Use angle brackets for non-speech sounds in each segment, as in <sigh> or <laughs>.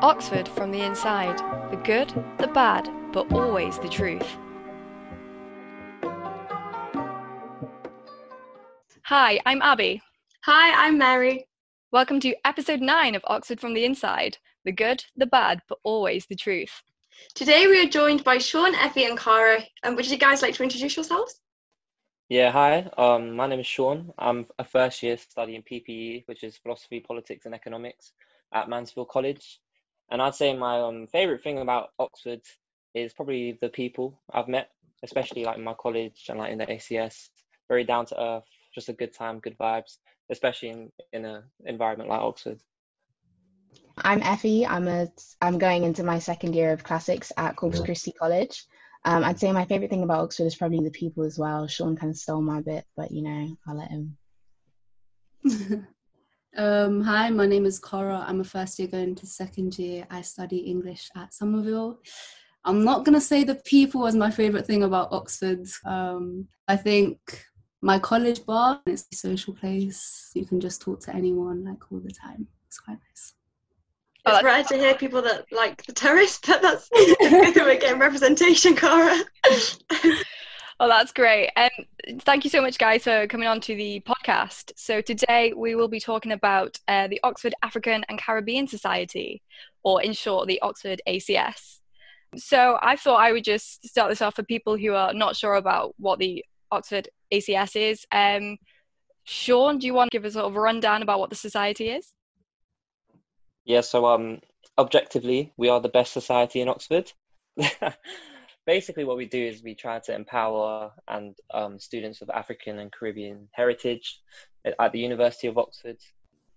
Oxford from the inside the good, the bad, but always the truth. Hi, I'm Abbie. Hi, I'm Mary. Welcome to episode 9 of Oxford from the Inside the good, the bad, but always the truth. Today we are joined by Sean, Effie, and Cara. Um, would you guys like to introduce yourselves? Yeah, hi. Um, my name is Sean. I'm a first year studying PPE, which is philosophy, politics, and economics at Mansfield College. And I'd say my um, favorite thing about Oxford is probably the people I've met, especially like in my college and like in the ACS. Very down to earth, just a good time, good vibes, especially in in an environment like Oxford. I'm Effie. I'm a I'm going into my second year of classics at Corpus Christi College. Um, I'd say my favorite thing about Oxford is probably the people as well. Sean kind of stole my bit, but you know, I'll let him. <laughs> Um, hi, my name is Cora. I'm a first year going to second year. I study English at Somerville. I'm not gonna say the people was my favorite thing about Oxford. Um, I think my college bar it's a social place. You can just talk to anyone like all the time. It's quite nice. It's Oh, rare to hear people that like the terrace, <laughs> but that's <laughs> good that we're getting representation, Cara. <laughs> Oh, that's great. Um, thank you so much, guys, for coming on to the podcast. So, today we will be talking about uh, the Oxford African and Caribbean Society, or in short, the Oxford ACS. So, I thought I would just start this off for people who are not sure about what the Oxford ACS is. Um, Sean, do you want to give us a sort of rundown about what the society is? Yeah, so um, objectively, we are the best society in Oxford. <laughs> Basically, what we do is we try to empower and um, students of African and Caribbean heritage at, the University of Oxford.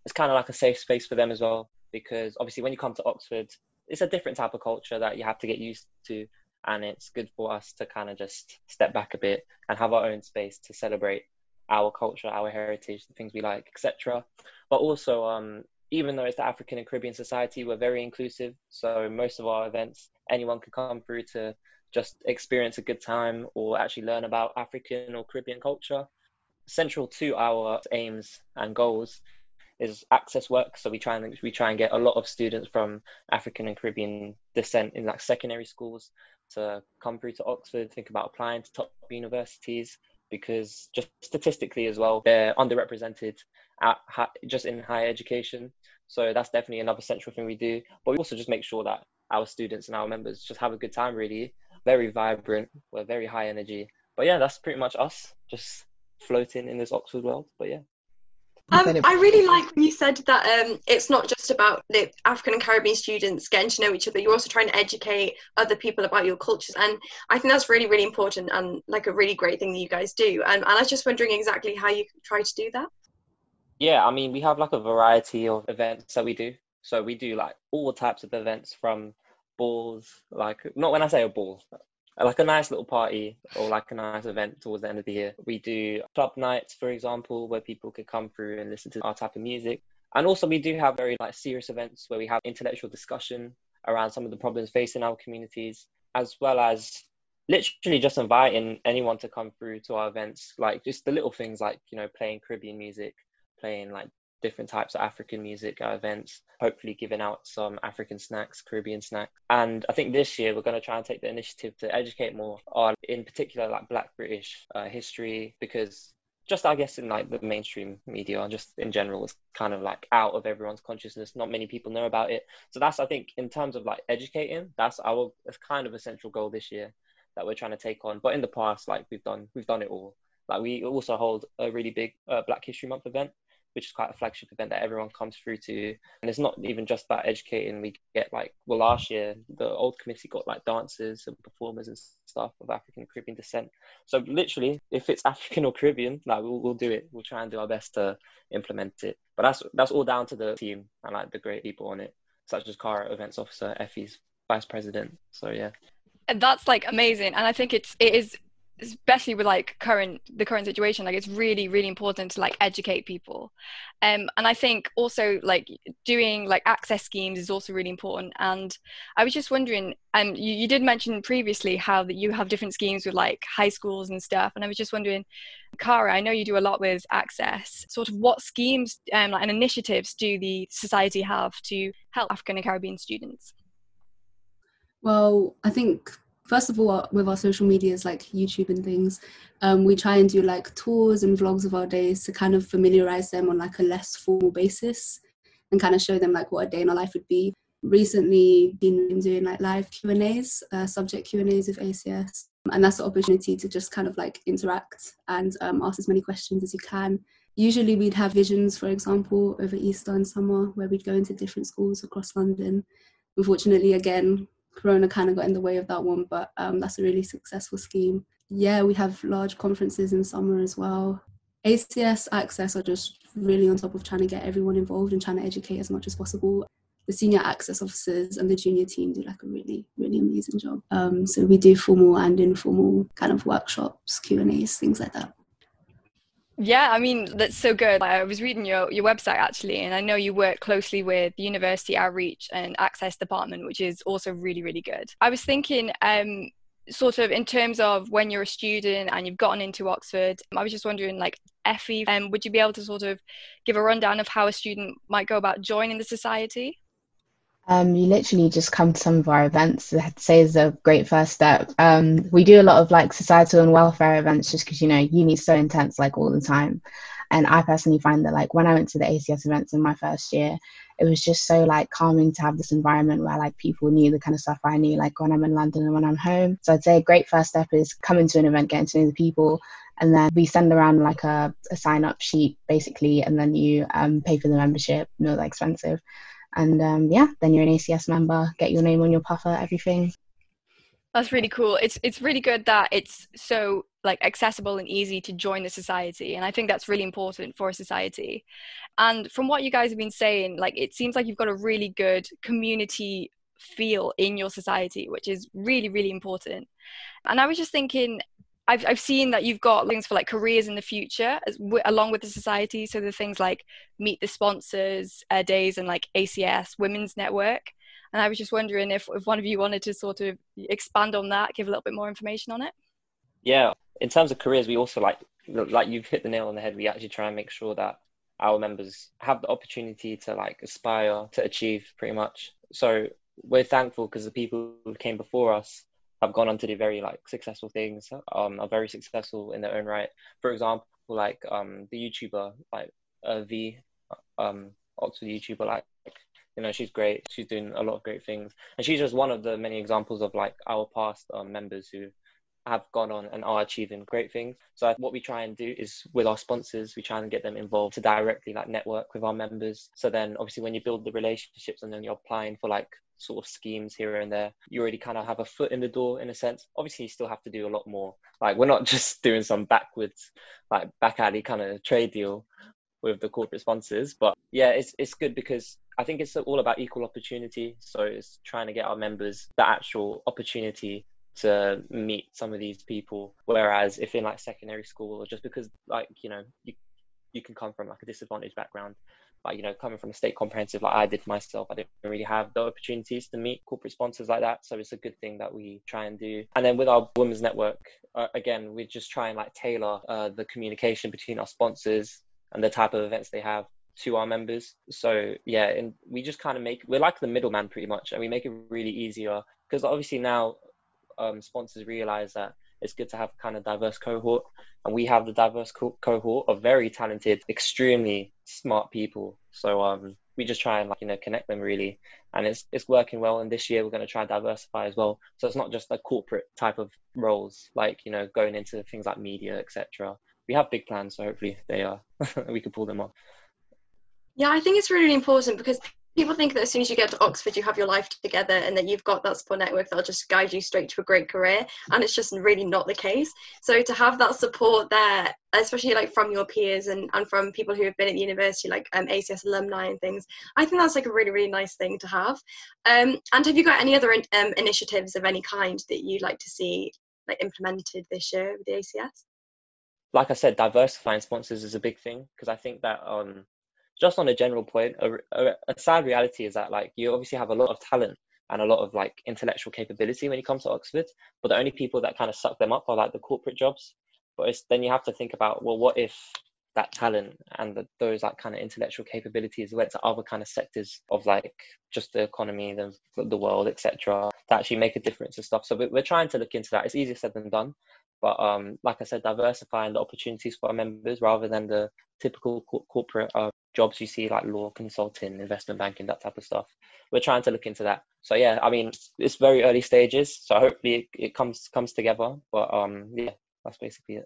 It's kind of like a safe space for them as well, because obviously, when you come to Oxford, it's a different type of culture that you have to get used to, and it's good for us to kind of just step back a bit and have our own space to celebrate our culture, our heritage, the things we like, etc. But also, um, even though it's the African and Caribbean Society, we're very inclusive. So most of our events, anyone can come through to just experience a good time or actually learn about African or Caribbean culture. Central to our aims and goals is access work. So we try and we try and get a lot of students from African and Caribbean descent in like secondary schools to come through to Oxford, think about applying to top universities because just statistically as well, they're underrepresented at hi- just in higher education. So that's definitely another central thing we do. But we also just make sure that our students and our members just have a good time. Really, very vibrant. We're very high energy. But yeah, that's pretty much us, just floating in this Oxford world. But yeah. Um, I really like when you said that um, it's not just about the African and Caribbean students getting to know each other. You're also trying to educate other people about your cultures, and I think that's really, really important and like a really great thing that you guys do. And, and I was just wondering exactly how you try to do that. Yeah, I mean, we have like a variety of events that we do. So we do like all types of events from balls, like not when I say a ball, like a nice little party or like a nice event towards the end of the year. We do club nights, for example, where people could come through and listen to our type of music. And also we do have very like serious events where we have intellectual discussion around some of the problems facing our communities, as well as literally just inviting anyone to come through to our events, like just the little things like, you know, playing Caribbean music, playing like different types of African music at events, hopefully giving out some African snacks, Caribbean snacks. And I think this year we're going to try and take the initiative to educate more on, in particular, like Black British uh, history, because just I guess in like the mainstream media and just in general, it's kind of like out of everyone's consciousness. Not many people know about it. So that's I think in terms of like educating, that's our that's kind of a central goal this year that we're trying to take on. But in the past, like we've done we've done it all. Like we also hold a really big uh, Black History Month event which is quite a flagship event that everyone comes through to. And it's not even just about educating. We get like, well, last year the old committee got like dancers and performers and stuff of African Caribbean descent. So literally, if it's <laughs> African or Caribbean, like we'll, we'll do it. We'll try and do our best to implement it. But that's that's all down to the team and like the great people on it, such as Cara, events officer, Effie's vice president. So yeah. And that's like amazing. And I think it's it is especially with like current the current situation like it's really really important to like educate people um and i think also like doing like access schemes is also really important and i was just wondering um you, you did mention previously how that you have different schemes with like high schools and stuff and i was just wondering Cara, I know you do a lot with access. Sort of what schemes um, and initiatives do the society have to help African and Caribbean students? Well, I think first of all with our social medias like youtube and things um, we try and do like tours and vlogs of our days to kind of familiarize them on like a less formal basis and kind of show them like what a day in our life would be. Recently been doing like live q and a's uh, subject q and a's with acs and that's the opportunity to just kind of like interact and um, ask as many questions as you can. Usually we'd have visions for example over easter and summer where we'd go into different schools across london. Unfortunately again Corona kind of got in the way of that one, but um, that's a really successful scheme. Yeah, we have large conferences in summer as well. ACS Access are just really on top of trying to get everyone involved and trying to educate as much as possible. The senior access officers and the junior team do like a really, really amazing job. Um, so we do formal and informal kind of workshops, Q and A's, things like that. Yeah, I mean that's so good. I was reading your your website actually, and I know you work closely with the University Outreach and Access Department, which is also really really good. I was thinking, um, sort of in terms of when you're a student and you've gotten into Oxford, I was just wondering, like Effie, um, would you be able to sort of give a rundown of how a student might go about joining the society? Um, you literally just come to some of our events. I'd say is a great first step. Um, we do a lot of like societal and welfare events just because you know uni's so intense like all the time. And I personally find that like when I went to the ACS events in my first year, it was just so like calming to have this environment where like people knew the kind of stuff I knew like when I'm in London and when I'm home. So I'd say a great first step is coming to an event, getting to know the people, and then we send around like a, a sign up sheet basically, and then you um, pay for the membership, not that expensive and um, yeah, then you're an ACS member, get your name on your puffer, everything. That's really cool. It's it's really good that it's so like accessible and easy to join the society, and I think that's really important for a society. And from what you guys have been saying, like it seems like you've got a really good community feel in your society, which is really really important. And I was just thinking, I've, I've seen that you've got things for like careers in the future as, w- along with the society. So the things like meet the sponsors uh, days and like ACS Women's Network. And I was just wondering if, if one of you wanted to sort of expand on that, give a little bit more information on it. Yeah, in terms of careers, we also like like you've hit the nail on the head. We actually try and make sure that our members have the opportunity to like aspire to achieve pretty much. So we're thankful because the people who came before us have gone on to do very like successful things, um, are very successful in their own right. For example, like um, the YouTuber like uh, V, um, Oxford YouTuber, like you know she's great. She's doing a lot of great things, and she's just one of the many examples of like our past um, members who have gone on and are achieving great things. So what we try and do is with our sponsors, we try and get them involved to directly like network with our members. So then obviously when you build the relationships and then you're applying for like sort of schemes here and there, you already kind of have a foot in the door in a sense. Obviously, you still have to do a lot more. Like we're not <laughs> just doing some backwards, like back alley kind of trade deal with the corporate sponsors. But yeah, it's it's good because I think it's all about equal opportunity. So it's trying to get our members the actual opportunity to meet some of these people. Whereas if in like secondary school or just because like you know you you can come from like a disadvantaged background like you know coming from a state comprehensive like i did myself i didn't really have the opportunities to meet corporate sponsors like that. So it's a good thing that we try and do. And then with our women's network uh, again we just try and like tailor uh, the communication between our sponsors and the type of events they have to our members. So yeah and we just kind of make we're like the middleman pretty much and we make it really easier because obviously now um, sponsors realize that it's good to have kind of diverse cohort. And we have the diverse co- cohort of very talented extremely smart people. So um we just try and like you know connect them really. And it's it's working well. And this year we're going to try and diversify as well. So it's not just the corporate type of roles like you know going into things like media etc we have big plans so hopefully they are <laughs> we can pull them off. Yeah i think it's really important because people think that as soon as you get to Oxford, you have your life together and that you've got that support network that'll just guide you straight to a great career. And it's just really not the case. So to have that support there, especially like from your peers and, and from people who have been at the university, like um, ACS alumni and things, I think that's like a really, really nice thing to have. Um, and have you got any other in, um, initiatives of any kind that you'd like to see like implemented this year with the ACS? Like I said, diversifying sponsors is a big thing because I think that um, just on a general point, a, a, a sad reality is that like you obviously have a lot of talent and a lot of like intellectual capability when you come to Oxford, but the only people that kind of suck them up are like the corporate jobs. But then you have to think about well, what if that talent and the, those like kind of intellectual capabilities went to other kind of sectors of like just the economy, the the world, etc. To actually make a difference and stuff. So we're trying to look into that. It's easier said than done, but um, like I said, diversifying the opportunities for our members rather than the typical co- corporate uh, jobs you see like law, consulting, investment banking, that type of stuff. We're trying to look into that. So yeah, I mean, it's very early stages. So hopefully it, it comes comes together. But um, yeah, that's basically it.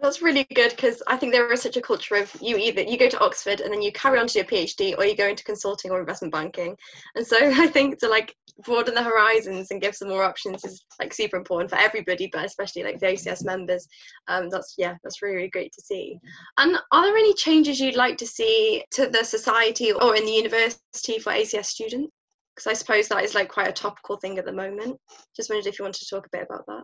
That's really good because I think there is such a culture of you either you go to Oxford and then you carry on to your PhD or you go into consulting or investment banking. And so <laughs> I think to like broaden the horizons and give some more options is like super important for everybody, but especially like the ACS members. Um, that's yeah, that's really, really great to see. And are there any changes you'd like to see to the society or in the university for ACS students? Because I suppose that is like quite a topical thing at the moment. Just wondered if you want to talk a bit about that.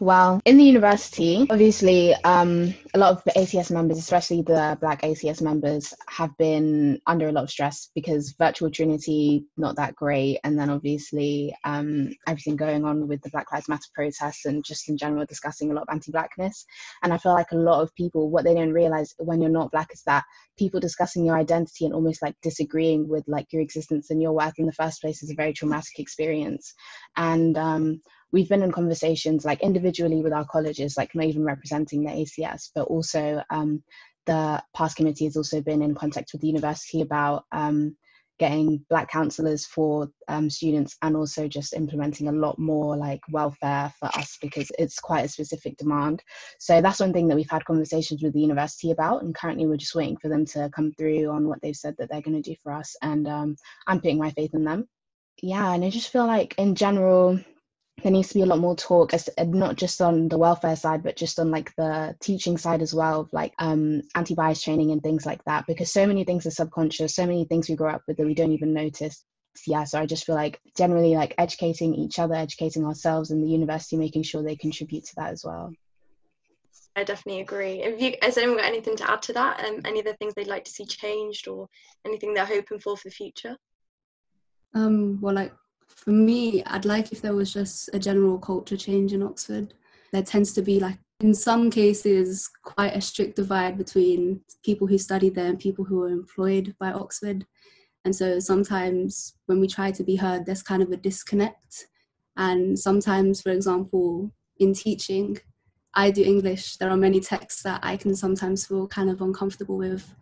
Well, in the university, obviously, um, a lot of the ACS members, especially the Black ACS members, have been under a lot of stress because virtual Trinity not that great, and then obviously um, everything going on with the Black Lives Matter protests and just in general discussing a lot of anti-blackness. And I feel like a lot of people, what they don't realize when you're not black is that people discussing your identity and almost like disagreeing with like your existence and your worth in the first place is a very traumatic experience. And um, we've been in conversations like individually with our colleges, like not even representing the ACS, but also um, the past committee has also been in contact with the university about um, getting black counselors for um, students and also just implementing a lot more like welfare for us because it's quite a specific demand. So that's one thing that we've had conversations with the university about and currently we're just waiting for them to come through on what they've said that they're going to do for us and um, i'm putting my faith in them. Yeah and i just feel like in general there needs to be a lot more talk as not just on the welfare side but just on like the teaching side as well like um anti-bias training and things like that because so many things are subconscious so many things we grow up with that we don't even notice yeah so i just feel like generally like educating each other educating ourselves and the university making sure they contribute to that as well I definitely agree. Have you, has anyone got anything to add to that? Um, any of the things they'd like to see changed, or anything they're hoping for for the future? Um, well, like for me, I'd like if there was just a general culture change in Oxford. There tends to be like in some cases quite a strict divide between people who study there and people who are employed by Oxford. And so sometimes when we try to be heard, there's kind of a disconnect. And sometimes, for example, in teaching, I do English, there are many texts that I can sometimes feel kind of uncomfortable with.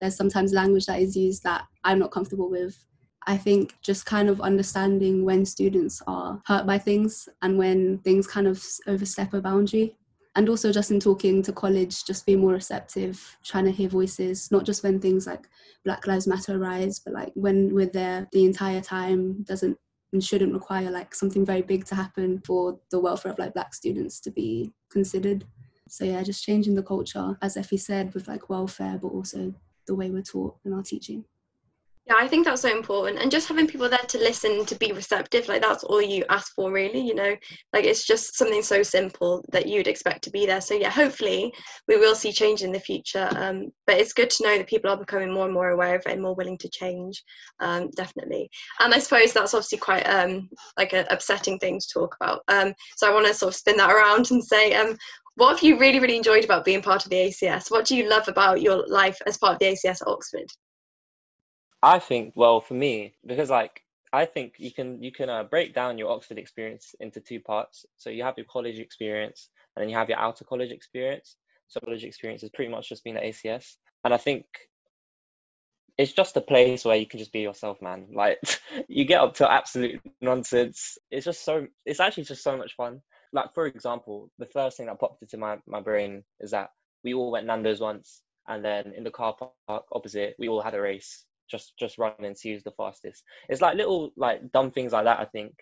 There's sometimes language that is used that I'm not comfortable with. I think just kind of understanding when students are hurt by things and when things kind of overstep a boundary. And also, just in talking to college, just be more receptive, trying to hear voices, not just when things like Black Lives Matter arise, but like when we're there the entire time doesn't and shouldn't require like something very big to happen for the welfare of like black students to be considered. So yeah, just changing the culture, as Effie said, with like welfare, but also the way we're taught in our teaching yeah i think that's so important and just having people there to listen to be receptive like that's all you ask for really you know? Like it's just something so simple that you'd expect to be there. So yeah hopefully we will see change in the future um, but it's good to know that people are becoming more and more aware of it and more willing to change um, definitely. And i suppose that's obviously quite um, like an upsetting thing to talk about. Um, so i want to sort of spin that around and say um, what have you really really enjoyed about being part of the acs what do you love about your life as part of the acs at oxford I think, well, for me, because like I think you can you can uh, break down your Oxford experience into two parts. So you have your college experience, and then you have your outer college experience. So college experience has pretty much just been at ACS, and I think it's just a place where you can just be yourself, man. <laughs> Like you get up to absolute nonsense. It's just so. It's actually just so much fun. Like for example, the first thing that popped into my my brain is that we all went Nando's once, and then in the car park opposite, we all had a race just just run and see who's the fastest. It's like little like dumb things like that. I think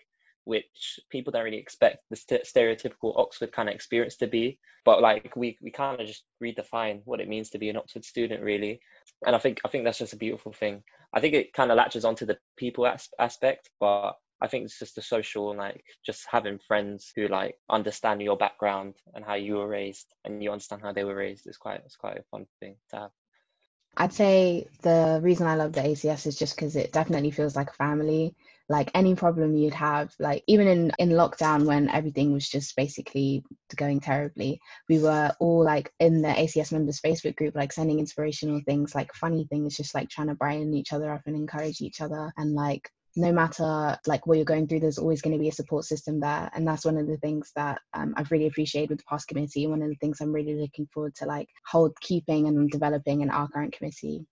which people don't really expect the st- stereotypical Oxford kind of experience to be. But like we we kind of just redefine what it means to be an Oxford student, really. And I think I think that's just a beautiful thing. I think it kind of latches onto the people as- aspect, but I think it's just the social like just having friends who like understand your background and how you were raised and you understand how they were raised is quite it's quite a fun thing to have. I'd say the reason I love the ACS is just because it definitely feels like a family. Like any problem you'd have, like even in in lockdown when everything was just basically going terribly, we were all like in the ACS members Facebook group, like sending inspirational things, like funny things, just like trying to brighten each other up and encourage each other, and like no matter like what you're going through there's always going to be a support system there. And that's one of the things that um, i've really appreciated with the past committee and one of the things i'm really looking forward to like hold keeping and developing in our current committee.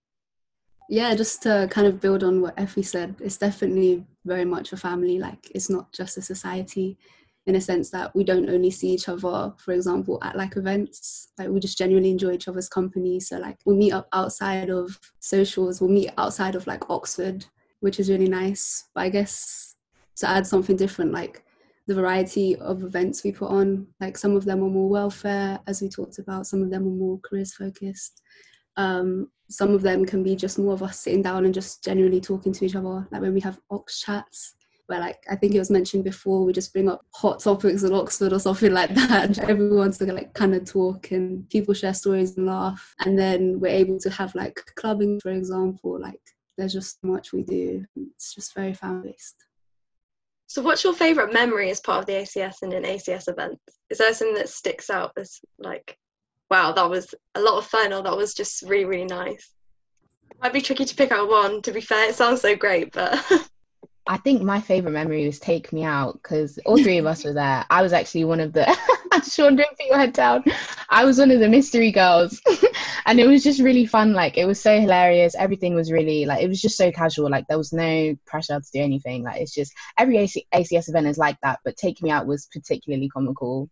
Yeah just to kind of build on what effie said it's definitely very much a family like it's not just a society in a sense that we don't only see each other for example at like events. Like we just genuinely enjoy each other's company. So like we meet up outside of socials we'll meet outside of like oxford which is really nice. But I guess to add something different, like the variety of events we put on, like some of them are more welfare, as we talked about, some of them are more careers focused. Um, some of them can be just more of us sitting down and just genuinely talking to each other, like when we have Ox chats. Where like I think it was mentioned before, we just bring up hot topics at Oxford or something like that. <laughs> Everyone's to like kind of talk and people share stories and laugh, and then we're able to have like clubbing, for example, like there's just so much we do. It's just very fan based. So, what's your favourite memory as part of the ACS and in ACS events? Is there something that sticks out as like, wow, that was a lot of fun, or that was just really, really nice? It might be tricky to pick out one. To be fair, it sounds so great, but. <laughs> I think my favorite memory was Take Me Out because all three of us were there. I was actually one of the <laughs> Sean, don't put your head down. I was one of the mystery girls, <laughs> and it was just really fun. Like it was so hilarious. Everything was really like it was just so casual. Like there was no pressure to do anything. Like it's just every AC- ACS event is like that. But Take Me Out was particularly comical.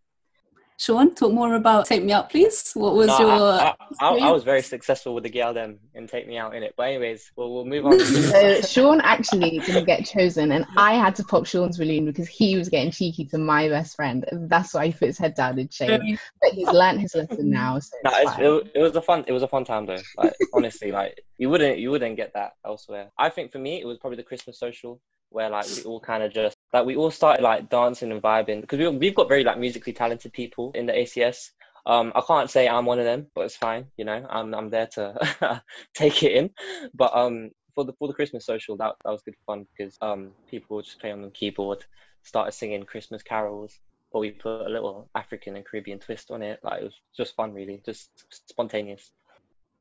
Sean, talk more about Take Me Out, please. What was no, your? I, I, I, was very successful with the girl them and Take Me Out in it. But anyways, we'll, we'll move on. <laughs> so Sean actually didn't get chosen, and I had to pop Sean's balloon because he was getting cheeky to my best friend. That's why he put his head down in shame. But he's learned his lesson now. So no, it, it, was a fun. It was a fun time though. Like honestly, like you wouldn't you wouldn't get that elsewhere. I think for me, it was probably the Christmas social where like we all kind of just like we all started like dancing and vibing because we, we've got very like musically talented people in the ACS. Um, I can't say I'm one of them, but it's fine. You know, I'm I'm there to <laughs> take it in. But um, for the for the Christmas social, that that was good fun because um, people would just play on the keyboard, started singing Christmas carols, but we put a little African and Caribbean twist on it. Like it was just fun, really, just spontaneous.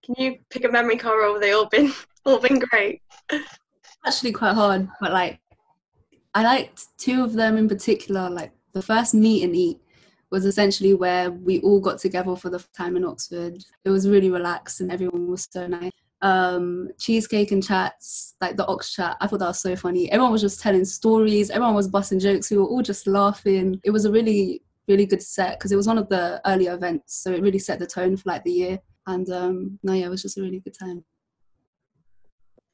Can you pick a memory, Carol? They all been <laughs> all been great. Actually, quite hard, but like I liked two of them in particular. Like the first meet and eat was essentially where we all got together for the time in Oxford. It was really relaxed and everyone was so nice. Um, cheesecake and chats, like the Ox chat, I thought that was so funny. Everyone was just telling stories, everyone was busting jokes, we were all just laughing. It was a really, really good set because it was one of the earlier events, so it really set the tone for like the year. And um, no, yeah, it was just a really good time.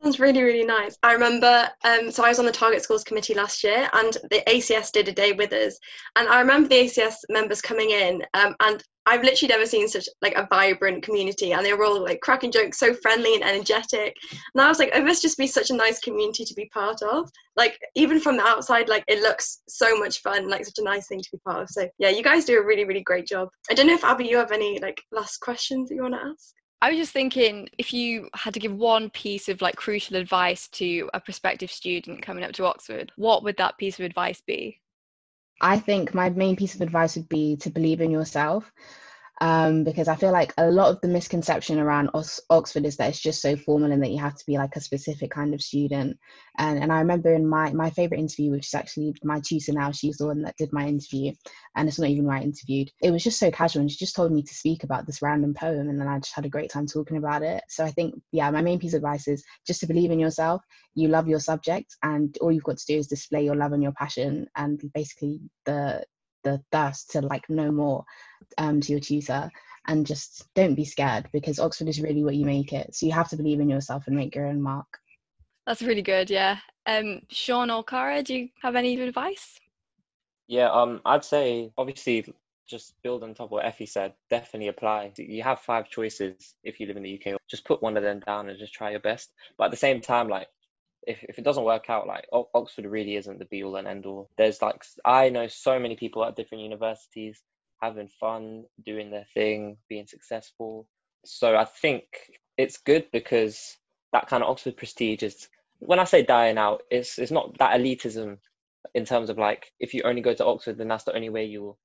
Sounds really, really nice. I remember, um, so I was on the Target Schools Committee last year, and the ACS did a day with us. And I remember the ACS members coming in, um, and I've literally never seen such like a vibrant community, and they were all like cracking jokes, so friendly and energetic. And I was like, it must just be such a nice community to be part of. Like even from the outside, like it looks so much fun, like such a nice thing to be part of. So yeah, you guys do a really, really great job. I don't know if Abbie, you have any like last questions that you want to ask. I was just thinking if you had to give one piece of like crucial advice to a prospective student coming up to Oxford, what would that piece of advice be? I think my main piece of advice would be to believe in yourself um, because I feel like a lot of the misconception around Oxford is that it's just so formal and that you have to be like a specific kind of student. And and I remember in my my favorite interview, which is actually my tutor now, she's the one that did my interview, and it's not even where I interviewed. It was just so casual, and she just told me to speak about this random poem, and then I just had a great time talking about it. So I think yeah, my main piece of advice is just to believe in yourself. You love your subject, and all you've got to do is display your love and your passion, and basically the the thirst to like know more um, to your tutor and just don't be scared because Oxford is really what you make it. So you have to believe in yourself and make your own mark. That's really good, yeah. Um, Sean or Cara, do you have any advice? Yeah, um, I'd say obviously just build on top of what Effie said. Definitely apply. You have five choices if you live in the UK. Just put one of them down and just try your best. But at the same time, like if, if it doesn't work out, like Oxford really isn't the be all and end all. There's like I know so many people at different universities having fun, doing their thing, being successful. So I think it's good because that kind of Oxford prestige is when I say dying out, it's it's not that elitism in terms of like if you only go to Oxford then that's the only way you'll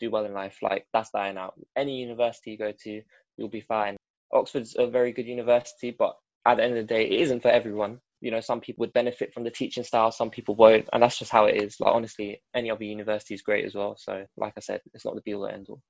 do well in life. Like that's dying out. Any university you go to, you'll be fine. Oxford's a very good university, but at the end of the day, it isn't for everyone. You know, some people would benefit from the teaching style, some people won't, and that's just how it is. Like honestly, any other university is great as well. So, like I said, it's not the be all end all.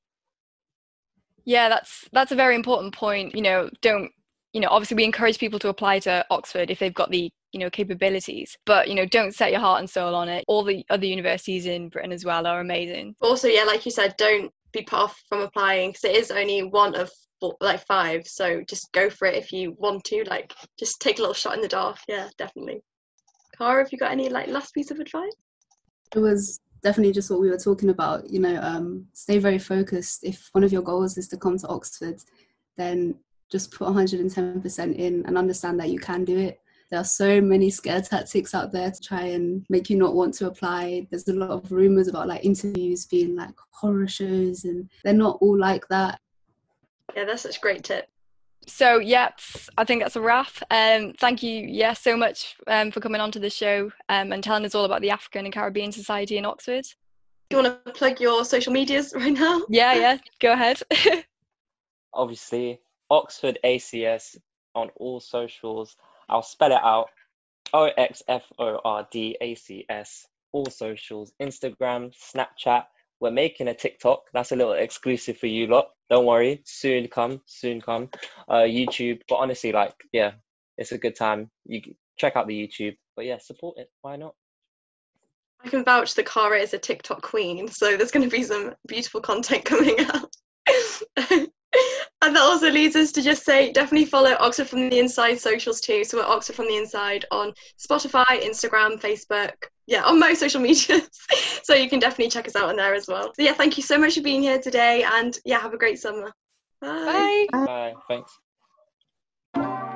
Yeah, that's that's a very important point. You know, don't you know? Obviously, we encourage people to apply to Oxford if they've got the you know capabilities, but you know, don't set your heart and soul on it. All the other universities in Britain as well are amazing. Also, yeah, like you said, don't be put off from applying because it is only one of four, like five. So just go for it if you want to. Like, just take a little shot in the dark. Yeah, definitely. Cara, have you got any like last piece of advice? It was definitely just what we were talking about. You know, um, stay very focused. If one of your goals is to come to Oxford, then just put 110% in and understand that you can do it. There are so many scare tactics out there to try and make you not want to apply. There's a lot of rumors about like interviews being like horror shows, and they're not all like that. Yeah, that's such a great tip. So, yeah, I think that's a wrap. Um, thank you, yeah, so much um, for coming on to the show um, and telling us all about the African and Caribbean Society in Oxford. Do you want to plug your social medias <laughs> right now? Yeah, yeah, go ahead. <laughs> Obviously, Oxford ACS on all socials. I'll spell it out O X F O R D A C S, all socials Instagram, Snapchat. We're making a TikTok. That's a little exclusive for you lot. Don't worry, soon come, soon come. Uh, YouTube, but honestly, like, yeah, it's a good time. You check out the YouTube, but yeah, support it. Why not? I can vouch that Cara is a TikTok queen, so there's going to be some beautiful content <laughs> coming out. and that also leads us to just say definitely follow Oxford from the Inside socials too. So we're Oxford from the Inside on Spotify, Instagram, Facebook, yeah, on my social medias. <laughs> so you can definitely check us out on there as well. So yeah, thank you so much for being here today and yeah, have a great summer. Bye. Bye. Bye. Thanks.